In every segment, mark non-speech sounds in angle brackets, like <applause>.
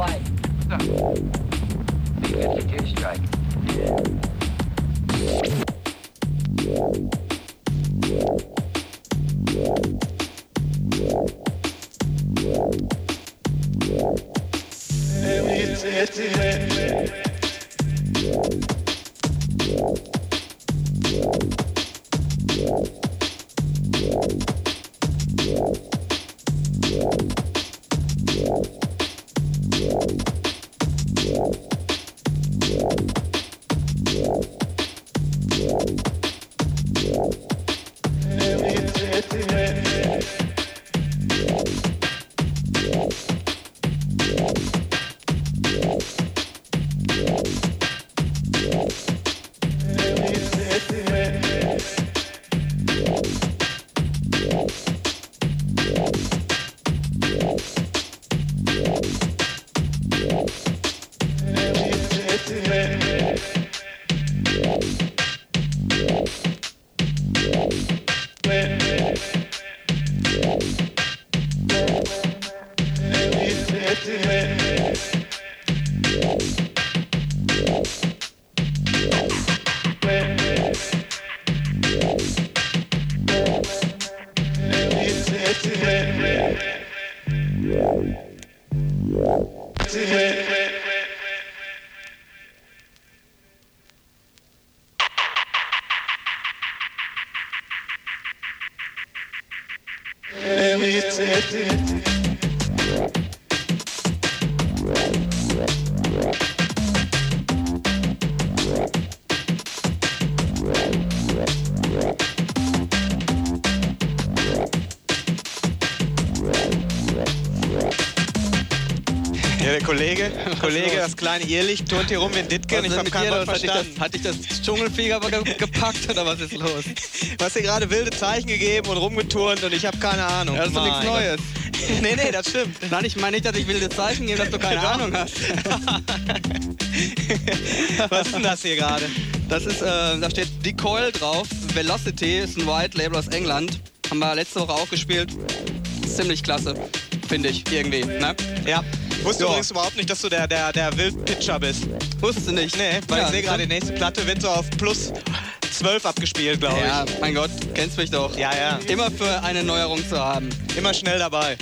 yeah Big 50K strike. Kollege, Kollege, das kleine Irrlicht turnt hier rum in Ditgen. Ich habe ist kein mit dir Wort los? Hatte ich, verstanden. das, ich das Dschungelfieber ge gepackt oder was ist los? Du hast hier gerade wilde Zeichen gegeben und rumgeturnt und ich habe keine Ahnung. Ja, das ist doch nichts Neues. <laughs> Nee, nee, das stimmt. Nein, ich meine nicht, dass ich wilde Zeichen gebe, dass du keine Doch. Ahnung hast. <laughs> Was ist denn das hier gerade? Das ist, äh, da steht Decoil drauf. Velocity ist ein White Label aus England. Haben wir letzte Woche auch gespielt. Ziemlich klasse, finde ich, irgendwie. Ne? Ja. Ich wusste Ja. übrigens überhaupt nicht, dass du der, der, der Wildpitcher bist. Wusstest du nicht? Nee, weil Ja, ich sehe gerade, die nächste Platte wird so auf plus 12 abgespielt, glaube Ja, mein Gott, du kennst mich doch. Ja, ja. Immer für eine Neuerung zu haben. ich. Immer schnell dabei.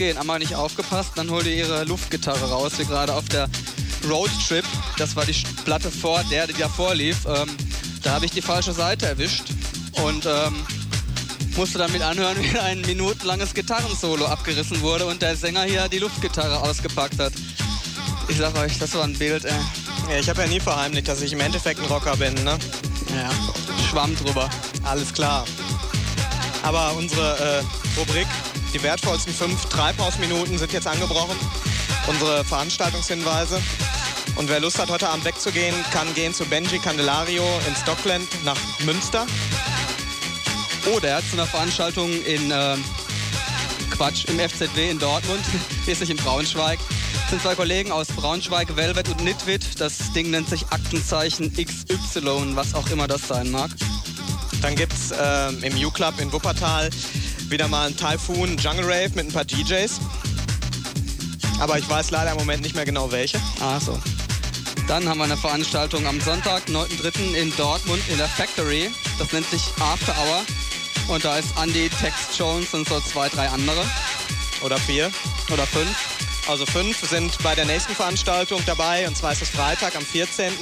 Gehen. Einmal nicht aufgepasst, dann holt ihr ihre Luftgitarre raus, wie gerade auf der Roadtrip. Das war die Platte vor der, die davor lief. Ähm, da habe ich die falsche Seite erwischt und ähm, musste damit anhören, <laughs> wie ein minutenlanges Gitarrensolo abgerissen wurde und der Sänger hier die Luftgitarre ausgepackt hat. Ich sag euch, das war ein Bild, ey. Ja, ich habe ja nie verheimlicht, dass ich im Endeffekt ein Rocker bin, ne? Ja, Schwamm drüber. Alles klar. Aber unsere äh, Rubrik, die wertvollsten fünf Treibhausminuten, sind jetzt angebrochen. Unsere Veranstaltungshinweise. Und wer Lust hat, heute Abend wegzugehen, kann gehen zu Benji Candelario in Stockland nach Münster. Oder zu einer Veranstaltung in äh, Quatsch, im FZW in Dortmund. <laughs> Hier ist nicht in Braunschweig. Das sind zwei Kollegen aus Braunschweig, Velvet und Nitwit. Das Ding nennt sich Aktenzeichen XY, was auch immer das sein mag. Dann gibt es äh, im U-Club in Wuppertal wieder mal ein Typhoon Jungle Rave mit ein paar DJs. Aber ich weiß leider im Moment nicht mehr genau welche. Ah, so. Dann haben wir eine Veranstaltung am Sonntag, 9.3. in Dortmund in der Factory. Das nennt sich After Hour. Und da ist Andy, Tex Jones und so zwei, drei andere. Oder vier. Oder fünf. Also fünf sind bei der nächsten Veranstaltung dabei. Und zwar ist es Freitag am 14.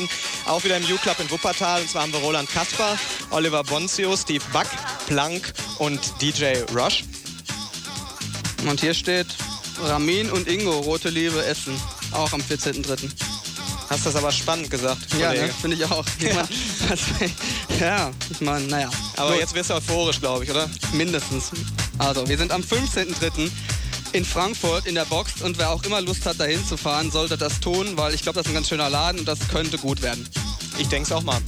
Auch wieder im U-Club in Wuppertal. Und zwar haben wir Roland Kasper, Oliver Bonzio, Steve Buck, Plank und DJ Rush. Und hier steht Ramin und Ingo, Rote Liebe, Essen. Auch am 14.3. Hast das aber spannend gesagt, Ja, ne? finde ich auch. <laughs> Ja. <laughs> ja, ich meine, naja. Aber Gut. jetzt wirst du euphorisch, glaube ich, oder? Mindestens. Also, wir sind am 15.03. in Frankfurt in der Box und wer auch immer Lust hat, dahin zu fahren, sollte das tun, weil ich glaube, das ist ein ganz schöner Laden und das könnte gut werden. Ich denke es auch mal.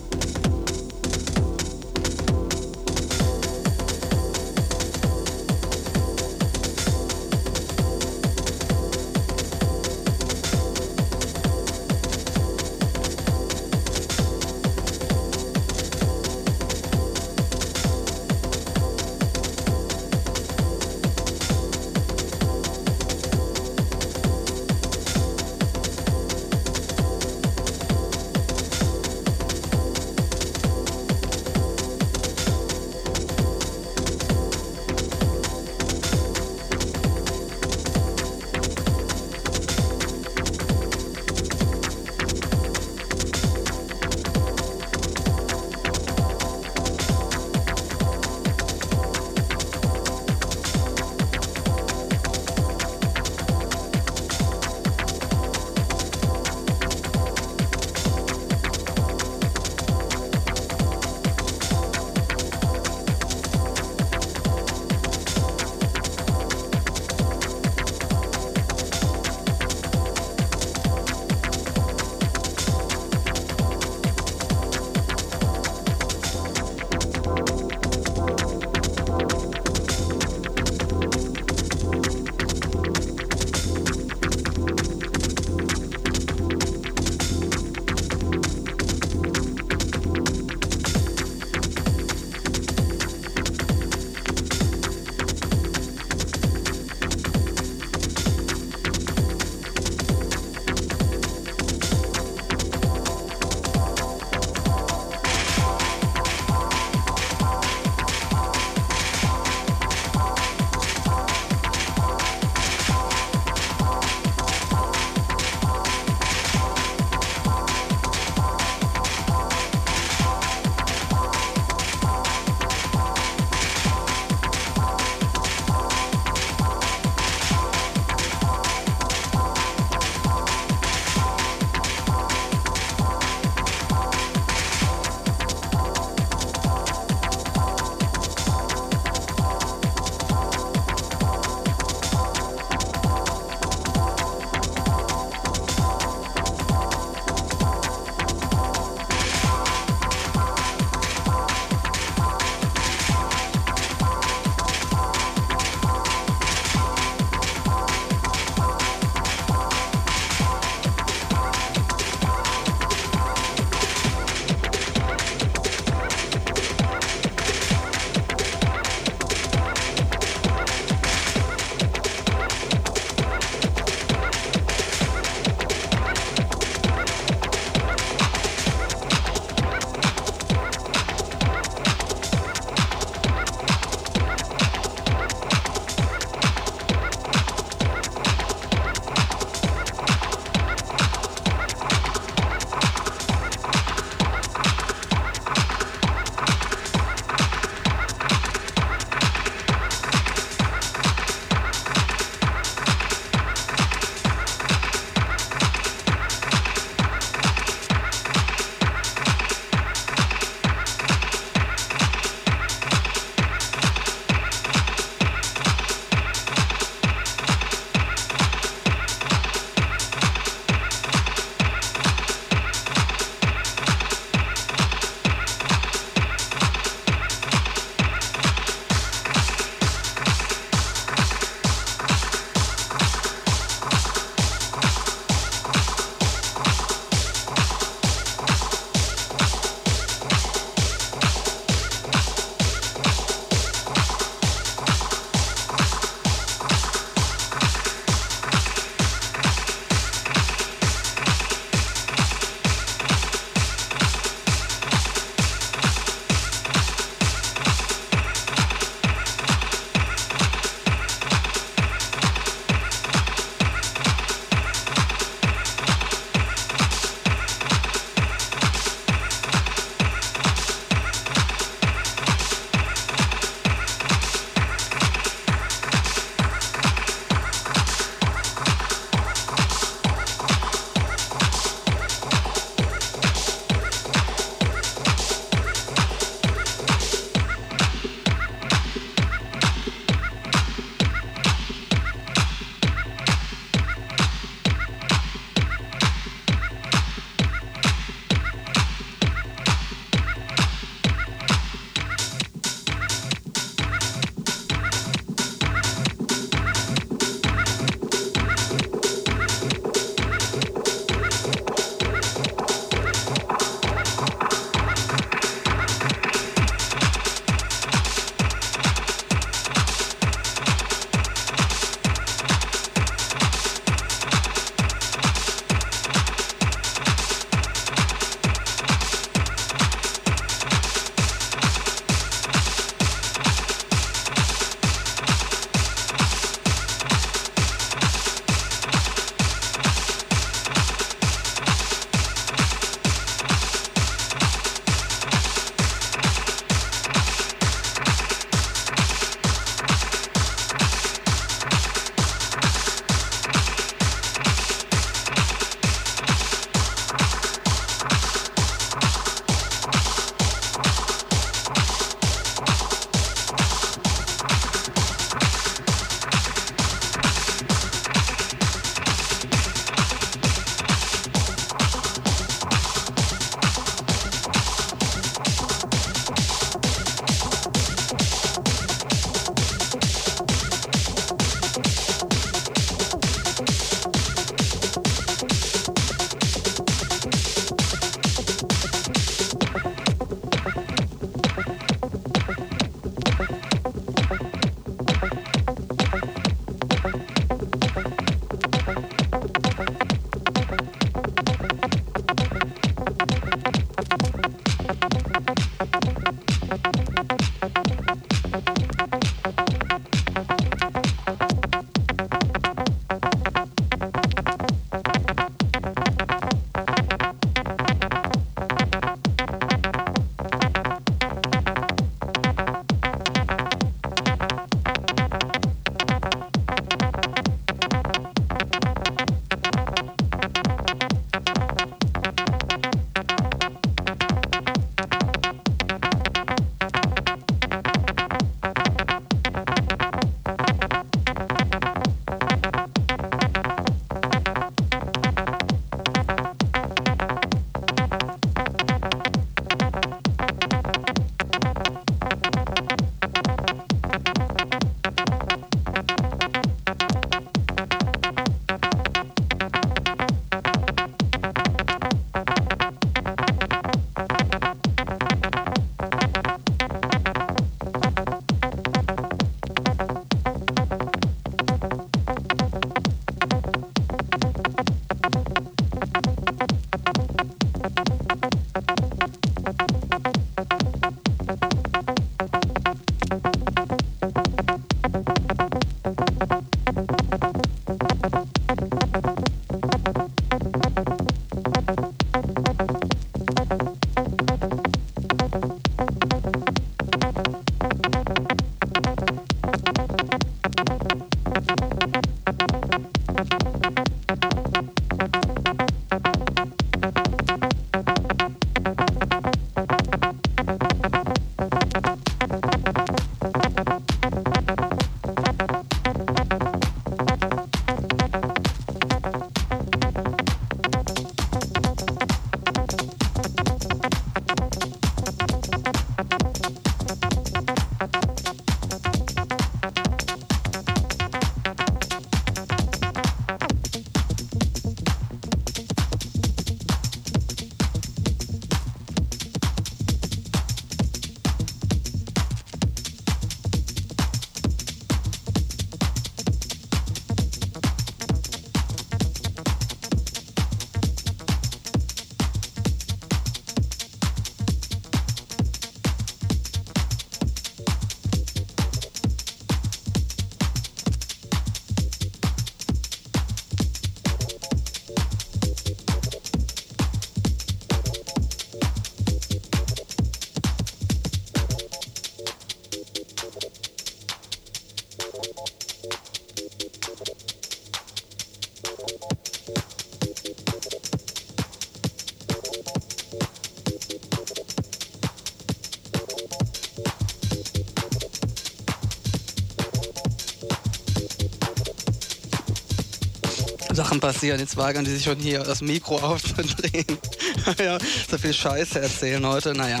Passieren. Jetzt weigern die sich schon hier das Mikro aufzudrehen. <laughs> ja, so viel Scheiße erzählen heute. Naja,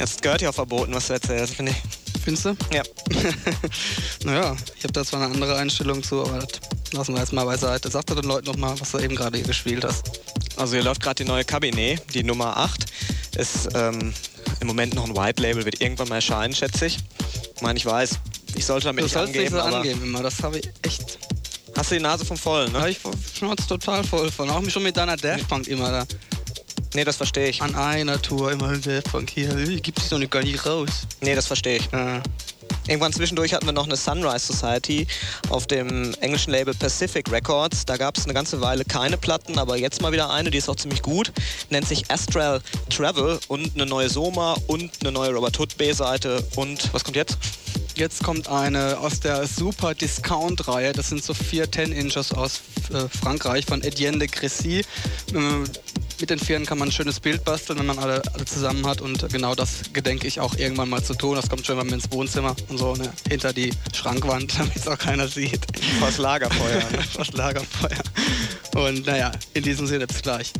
Jetzt gehört ja verboten, was du erzählst, finde ich. findest du? Ja. <laughs> Naja, ich habe da zwar eine andere Einstellung zu, aber das lassen wir jetzt mal beiseite. Sag doch den Leuten noch mal, was du eben gerade hier gespielt hast. Also hier läuft gerade die neue Cabinet, die Nummer 8. Ist ähm, im Moment noch ein White Label, wird irgendwann mal erscheinen, schätze ich. Ich meine, ich weiß, ich sollte damit Du nicht angeben, so aber angeben immer, das habe ich echt... hast du die Nase vom Vollen, ne? habe ich Schnauze total voll von. Auch schon mit deiner Daft Punk immer da. Nee, das verstehe ich. An einer Tour immer Daft Punk hier. Gibt sich doch nicht gar nicht raus. Nee, das verstehe ich. Ja. Irgendwann zwischendurch hatten wir noch eine Sunrise Society auf dem englischen Label Pacific Records. Da gab es eine ganze Weile keine Platten, aber jetzt mal wieder eine, die ist auch ziemlich gut. Nennt sich Astral Travel und eine neue Soma und eine neue Robert Hood B-Seite. Und was kommt jetzt? Jetzt kommt eine aus der Super Discount-Reihe. Das sind so vier 10-Inches aus äh, Frankreich von Etienne de Crécy. Äh, mit den Vieren kann man ein schönes Bild basteln, wenn man alle, alle zusammen hat. Und genau das gedenke ich auch irgendwann mal zu tun. Das kommt schon mal ins Wohnzimmer und so ne, hinter die Schrankwand, <laughs> damit es auch keiner sieht. Vors Lagerfeuer. ne? <laughs> Was Lagerfeuer. Und naja, in diesem Sinne bis gleich.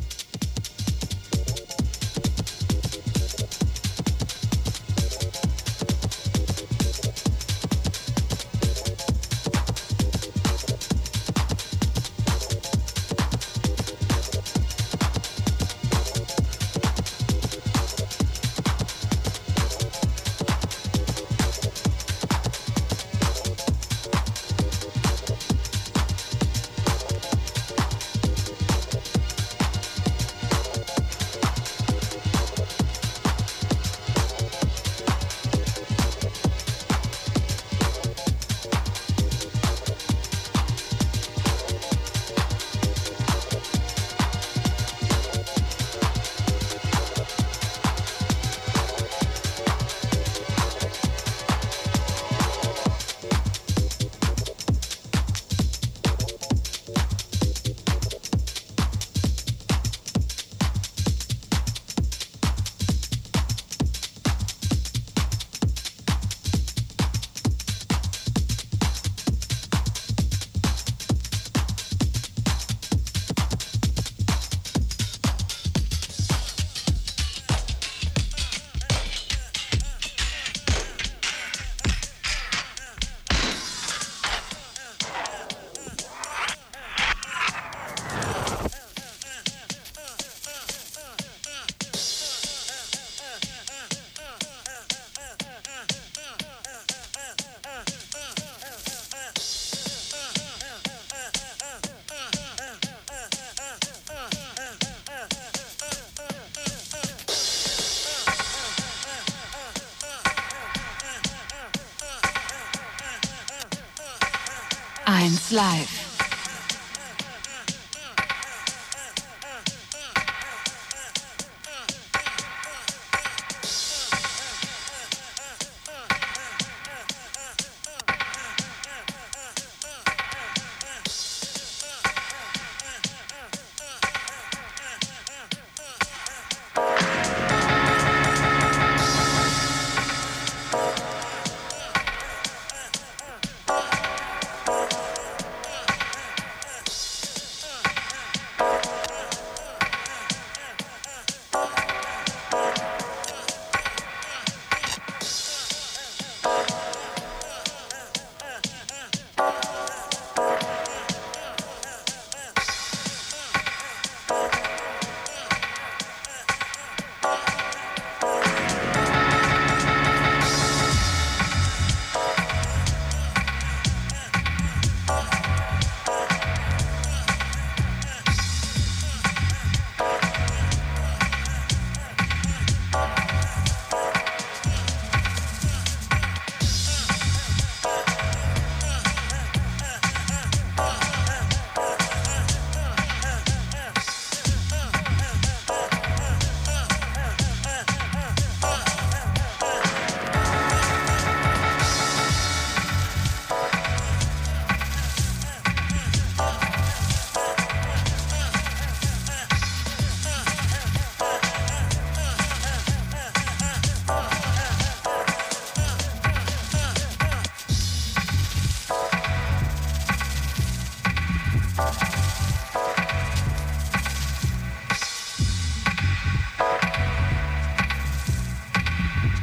Live.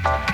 Bye.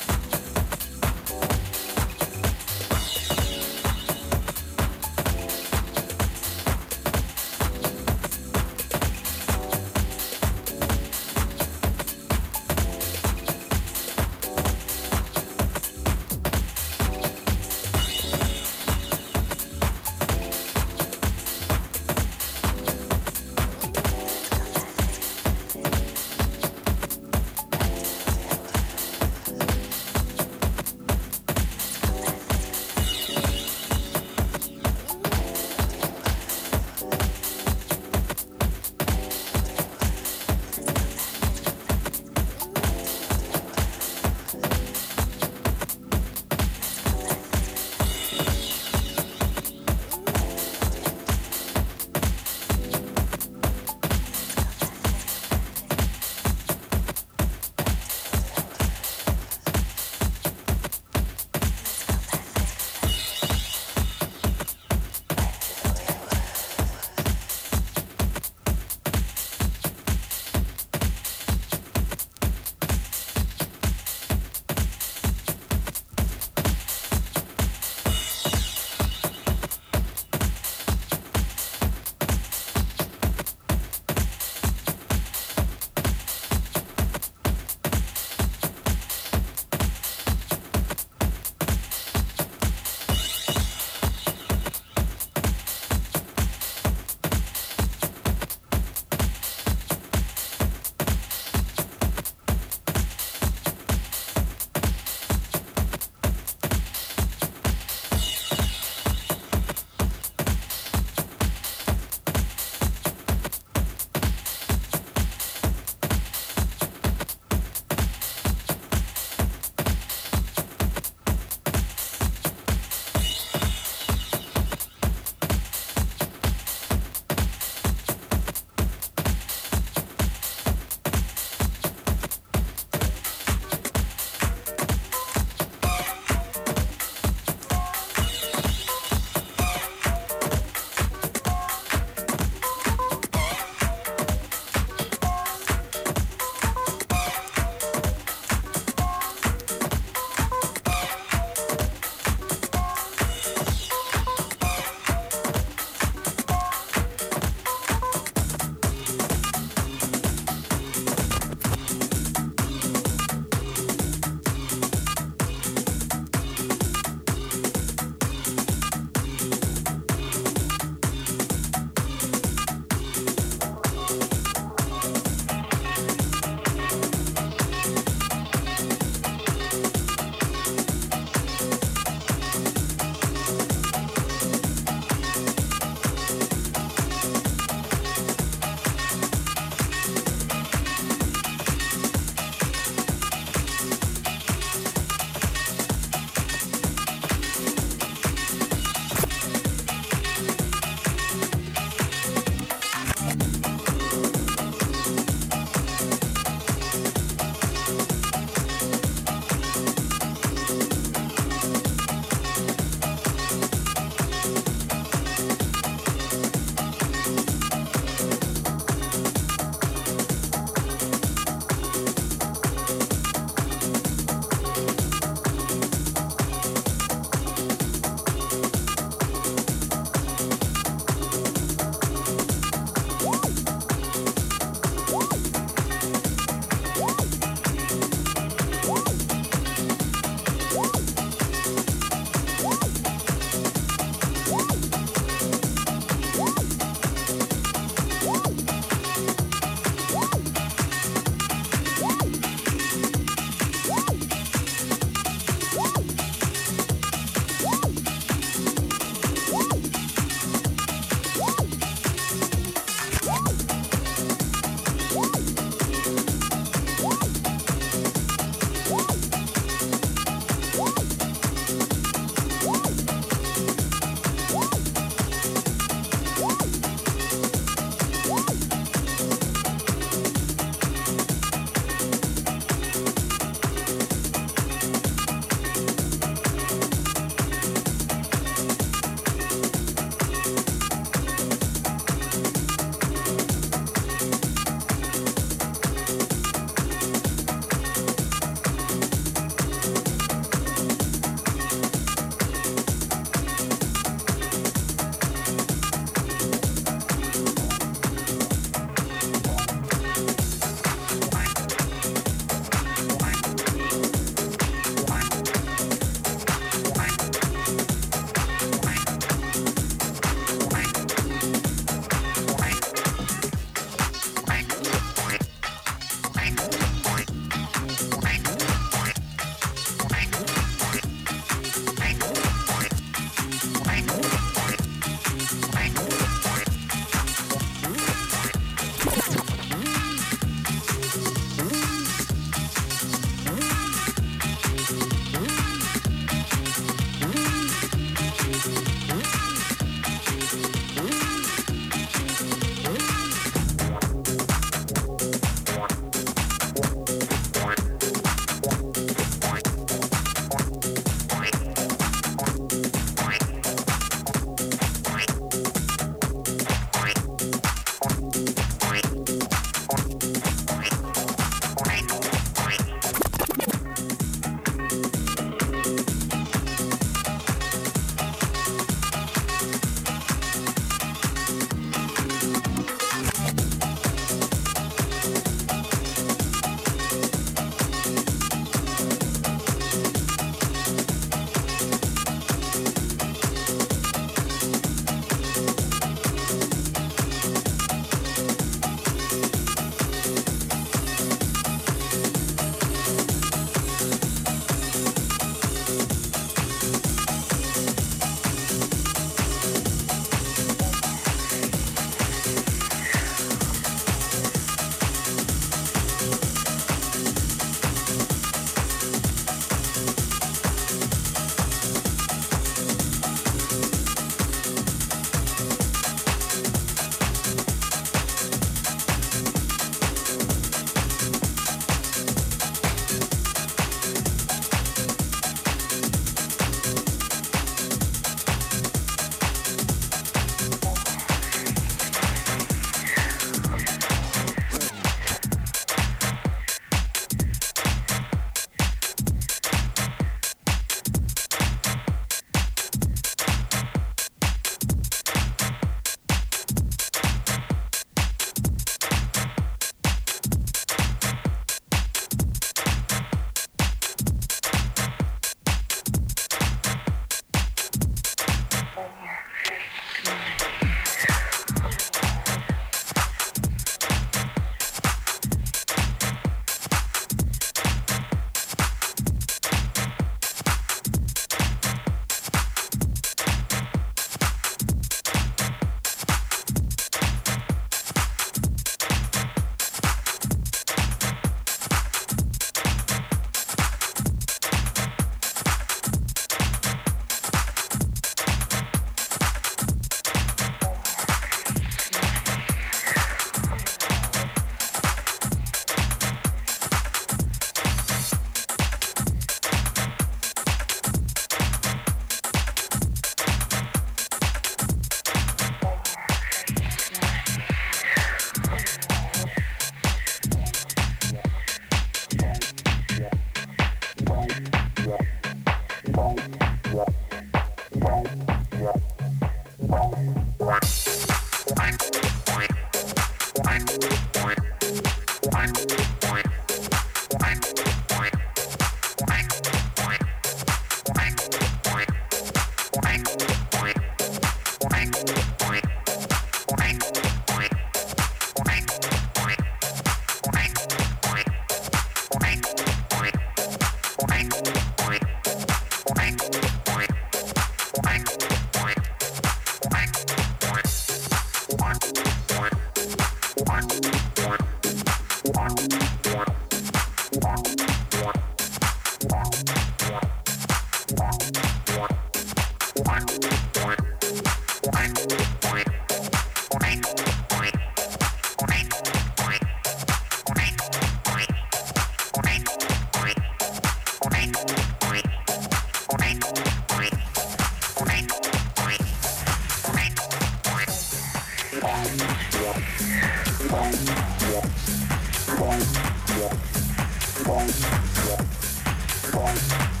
Bye.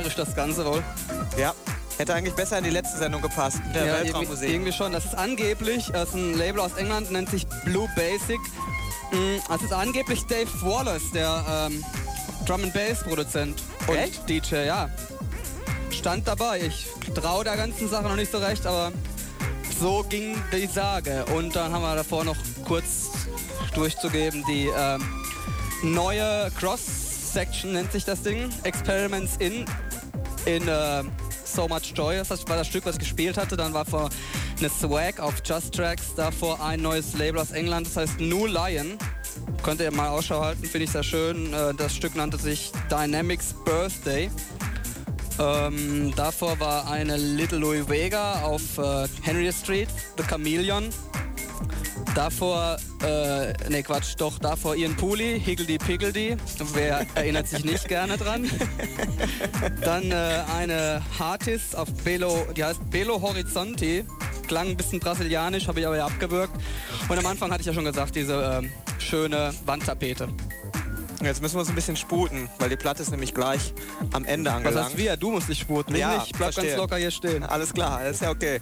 Sphärisch das Ganze wohl. Ja. Hätte eigentlich besser in die letzte Sendung gepasst. mit Der Ja, irgendwie, Weltraummusik. irgendwie schon. Das ist angeblich, das ist ein Label aus England, nennt sich Blue Basic. Mm, Das ist angeblich Dave Wallace, der ähm, Drum and Bass Produzent und Echt? DJ, ja. Stand dabei. Ich traue der ganzen Sache noch nicht so recht, aber so ging die Sage. Und dann haben wir davor noch kurz durchzugeben die ähm, neue Cross-Section nennt sich das Ding. Experiments in in äh, So Much Joy. Das war das Stück, was ich gespielt hatte. Dann war vor eine Swag auf Just Tracks. Davor ein neues Label aus England, das heißt New Lion. Könnt ihr mal Ausschau halten, finde ich sehr schön. Äh, Das Stück nannte sich Dynamics Birthday. Ähm, davor war eine Little Louis Vega auf äh, Henry Street, The Chameleon. Davor, äh, ne Quatsch, doch, davor Ian Pooley, Higgledy Piggledy. Wer erinnert sich nicht gerne dran? Dann äh, eine Artist auf Belo, die heißt Belo Horizonte. Klang ein bisschen brasilianisch, habe ich aber ja abgewürgt. Und am Anfang hatte ich ja schon gesagt, diese ähm, schöne Wandtapete. Jetzt müssen wir uns ein bisschen sputen, weil die Platte ist nämlich gleich am Ende Was angelangt. heißt wir? Du musst dich sputen. Ich Ja, nicht. Ich bleib verstehe. ganz locker hier stehen. Alles klar, ist ja okay.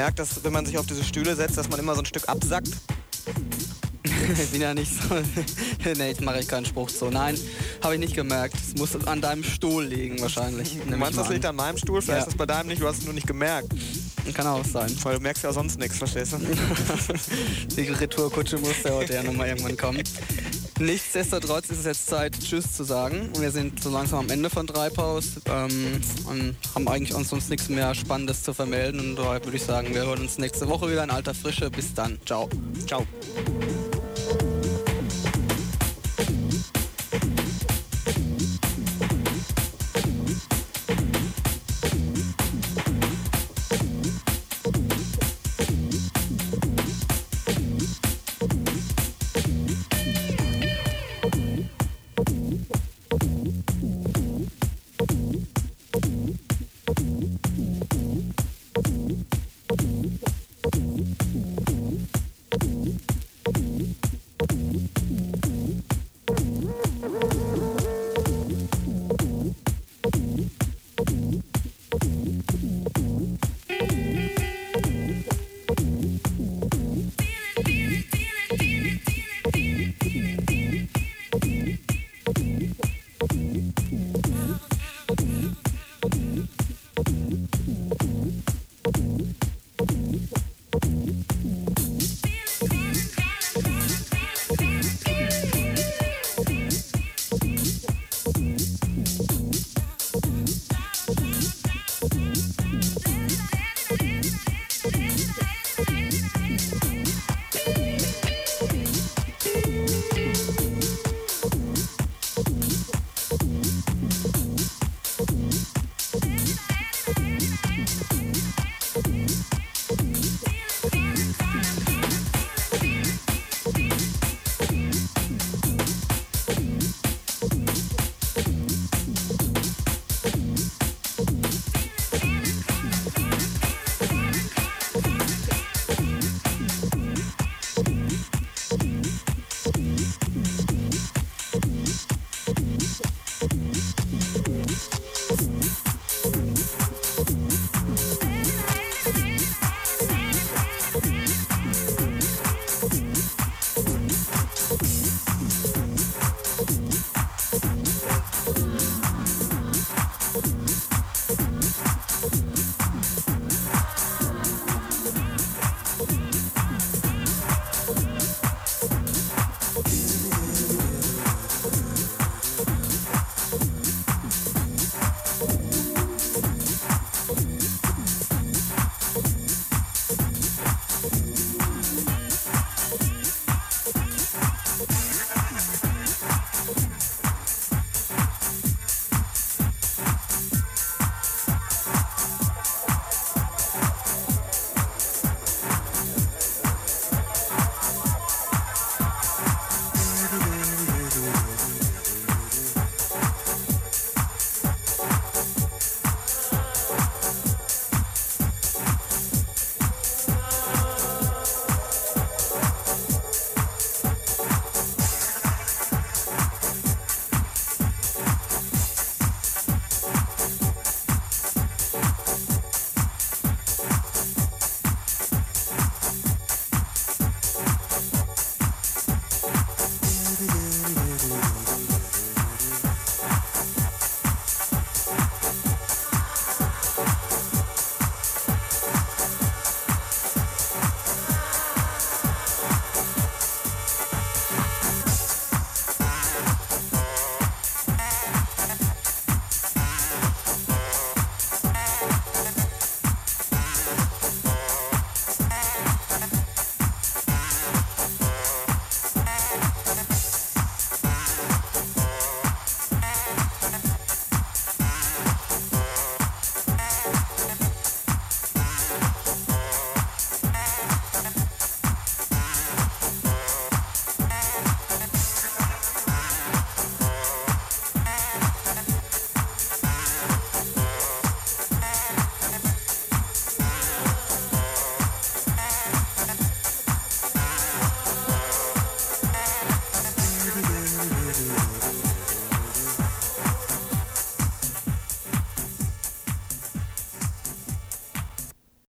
Gemerkt, dass wenn man sich auf diese Stühle setzt, dass man immer so ein Stück absackt. Ich bin ja nicht so. <laughs> nee, jetzt mache ich keinen Spruch so. Nein, habe ich nicht gemerkt. Es muss an deinem Stuhl liegen wahrscheinlich. Du meinst, das liegt an meinem Stuhl, vielleicht Ja. ist es bei deinem nicht, du hast es nur nicht gemerkt. Kann auch sein. Weil du merkst ja sonst nichts, verstehst du? <laughs> Die Retourkutsche muss ja heute ja nochmal irgendwann kommen. Nichtsdestotrotz ist es jetzt Zeit, Tschüss zu sagen. Wir sind so langsam am Ende von Treibhaus ähm, und haben eigentlich uns, uns nichts mehr Spannendes zu vermelden. Und daher würde ich sagen, wir hören uns nächste Woche wieder in alter Frische. Bis dann. Ciao. Ciao.